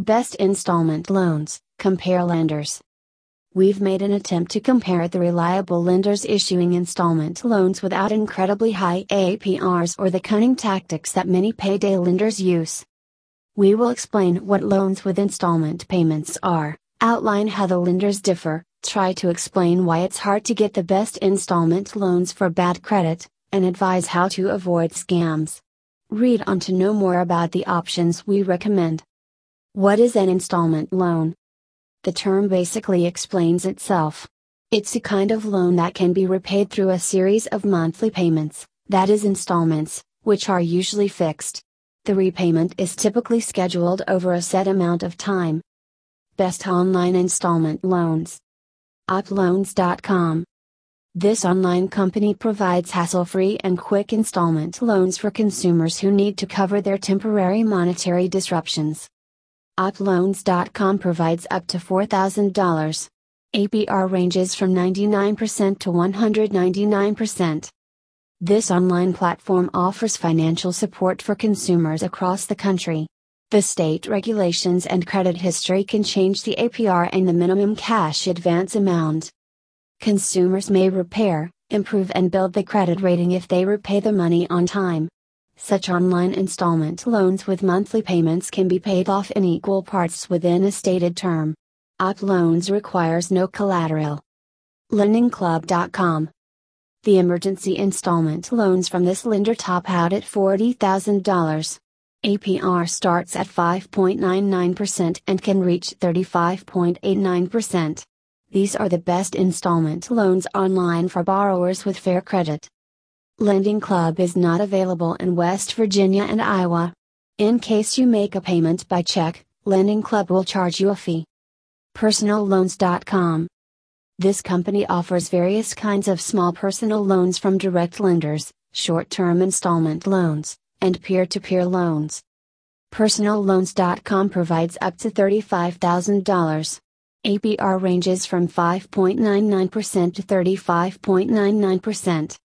Best installment loans, compare lenders. We've made an attempt to compare the reliable lenders issuing installment loans without incredibly high APRs or the cunning tactics that many payday lenders use. We will explain what loans with installment payments are, outline how the lenders differ, try to explain why it's hard to get the best installment loans for bad credit, and advise how to avoid scams. Read on to know more about the options we recommend. What is an installment loan? The term basically explains itself. It's a kind of loan that can be repaid through a series of monthly payments, that is, installments, which are usually fixed. The repayment is typically scheduled over a set amount of time. Best online installment loans. OppLoans.com. This online company provides hassle free and quick installment loans for consumers who need to cover their temporary monetary disruptions. OppLoans.com provides up to $4,000. APR ranges from 99% to 199%. This online platform offers financial support for consumers across the country. The state regulations and credit history can change the APR and the minimum cash advance amount. Consumers may repair, improve, and build the credit rating if they repay the money on time. Such online installment loans with monthly payments can be paid off in equal parts within a stated term. Opp Loans requires no collateral. LendingClub.com The emergency installment loans from this lender top out at $40,000. APR starts at 5.99% and can reach 35.89%. These are the best installment loans online for borrowers with fair credit. Lending Club is not available in West Virginia and Iowa. In case you make a payment by check, Lending Club will charge you a fee. PersonalLoans.com This company offers various kinds of small personal loans from direct lenders, short term installment loans, and peer to peer loans. PersonalLoans.com provides up to $35,000. APR ranges from 5.99% to 35.99%.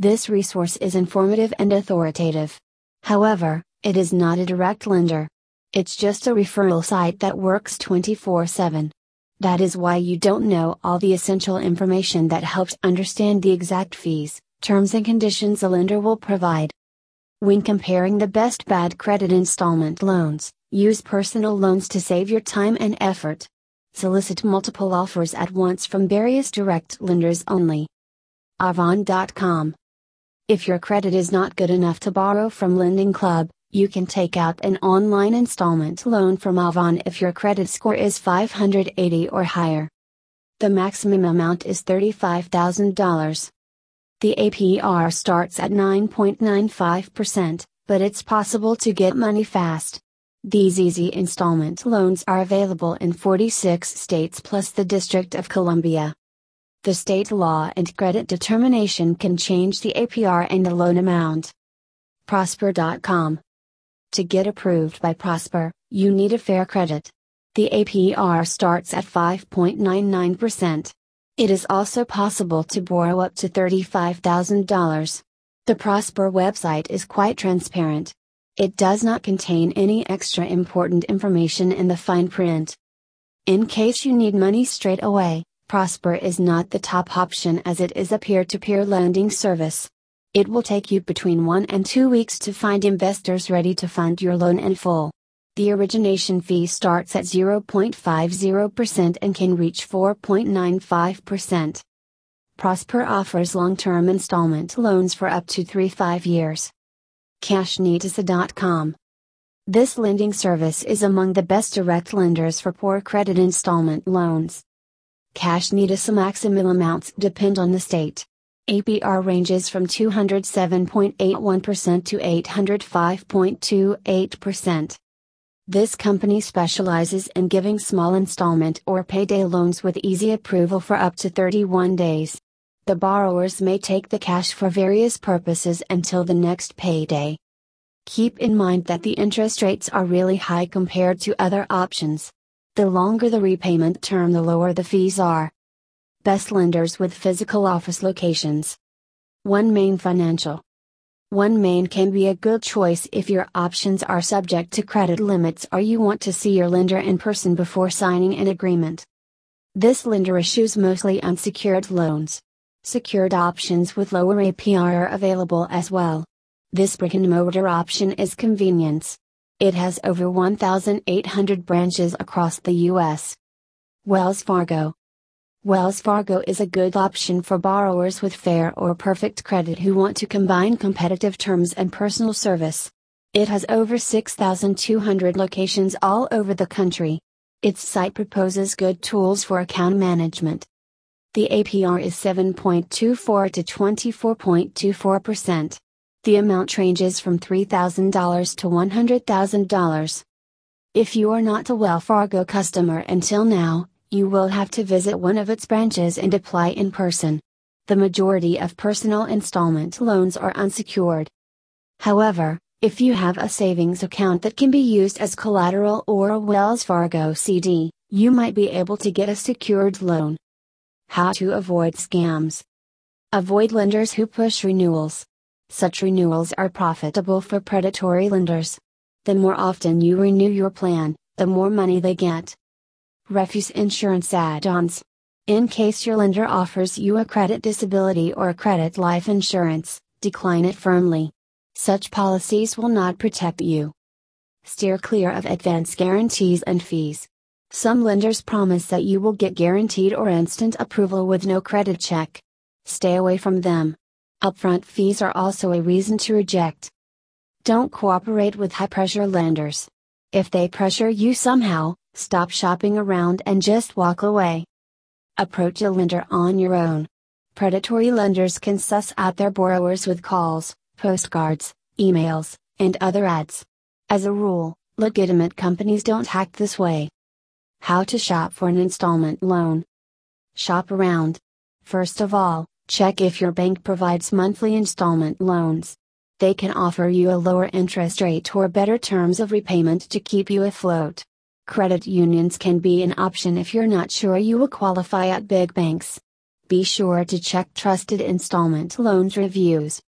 This resource is informative and authoritative. However, it is not a direct lender. It's just a referral site that works 24 7. That is why you don't know all the essential information that helps understand the exact fees, terms, and conditions a lender will provide. When comparing the best bad credit installment loans, use personal loans to save your time and effort. Solicit multiple offers at once from various direct lenders only. Avant.com if your credit is not good enough to borrow from Lending Club, you can take out an online installment loan from Avant if your credit score is 580 or higher. The maximum amount is $35,000. The APR starts at 9.95%, but it's possible to get money fast. These easy installment loans are available in 46 states plus the District of Columbia the state law and credit determination can change the APR and the loan amount. Prosper.com. To get approved by Prosper, you need a fair credit. The APR starts at 5.99%. It is also possible to borrow up to $35,000. The Prosper website is quite transparent. It does not contain any extra important information in the fine print. In case you need money straight away, Prosper is not the top option as it is a peer to peer lending service. It will take you between one and two weeks to find investors ready to fund your loan in full. The origination fee starts at 0.50% and can reach 4.95%. Prosper offers long term installment loans for up to 3 5 years. CashNetUSA.com This lending service is among the best direct lenders for poor credit installment loans. Cash Some maximum amounts depend on the state. APR ranges from 207.81% to 805.28%. This company specializes in giving small installment or payday loans with easy approval for up to 31 days. The borrowers may take the cash for various purposes until the next payday. Keep in mind that the interest rates are really high compared to other options. The longer the repayment term, the lower the fees are. Best lenders with physical office locations. OneMain Financial. OneMain can be a good choice if your options are subject to credit limits or you want to see your lender in person before signing an agreement. This lender issues mostly unsecured loans. Secured options with lower APR are available as well. This brick and mortar option is convenience. It has over 1,800 branches across the U.S. Wells Fargo Wells Fargo is a good option for borrowers with fair or perfect credit who want to combine competitive terms and personal service. It has over 6,200 locations all over the country. Its site proposes good tools for account management. The APR is 7.24 to 24.24%. The amount ranges from $3,000 to $100,000. If you are not a Wells Fargo customer until now, you will have to visit one of its branches and apply in person. The majority of personal installment loans are unsecured. However, if you have a savings account that can be used as collateral or a Wells Fargo CD, you might be able to get a secured loan. How to avoid scams. Avoid lenders who push renewals. Such renewals are profitable for predatory lenders. The more often you renew your plan, the more money they get. Refuse insurance add ons. In case your lender offers you a credit disability or a credit life insurance, decline it firmly. Such policies will not protect you. Steer clear of advance guarantees and fees. Some lenders promise that you will get guaranteed or instant approval with no credit check. Stay away from them. Upfront fees are also a reason to reject. Don't cooperate with high pressure lenders. If they pressure you somehow, Stop shopping around and just walk away. Approach a lender on your own. Predatory lenders can suss out their borrowers with calls, postcards, emails, and other ads. As a rule, legitimate companies don't act this way. How to shop for an installment loan. Shop around. First of all, check if your bank provides monthly installment loans. They can offer you a lower interest rate or better terms of repayment to keep you afloat. Credit unions can be an option if you're not sure you will qualify at big banks. Be sure to check trusted installment loans reviews.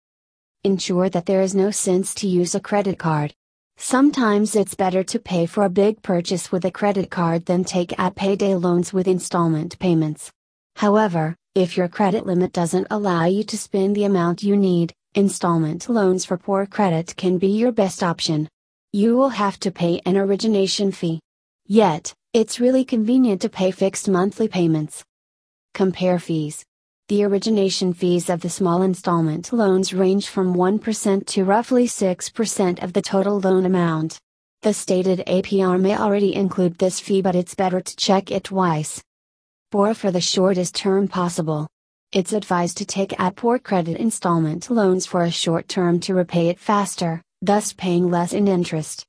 Ensure that there is no sense to use a credit card. Sometimes it's better to pay for a big purchase with a credit card than take out payday loans with installment payments. However, if your credit limit doesn't allow you to spend the amount you need, installment loans for poor credit can be your best option. You will have to pay an origination fee. Yet, it's really convenient to pay fixed monthly payments. Compare fees. The origination fees of the small installment loans range from 1% to roughly 6% of the total loan amount. The stated APR may already include this fee, but it's better to check it twice. Borrow for the shortest term possible. It's advised to take out poor credit installment loans for a short term to repay it faster, thus paying less in interest.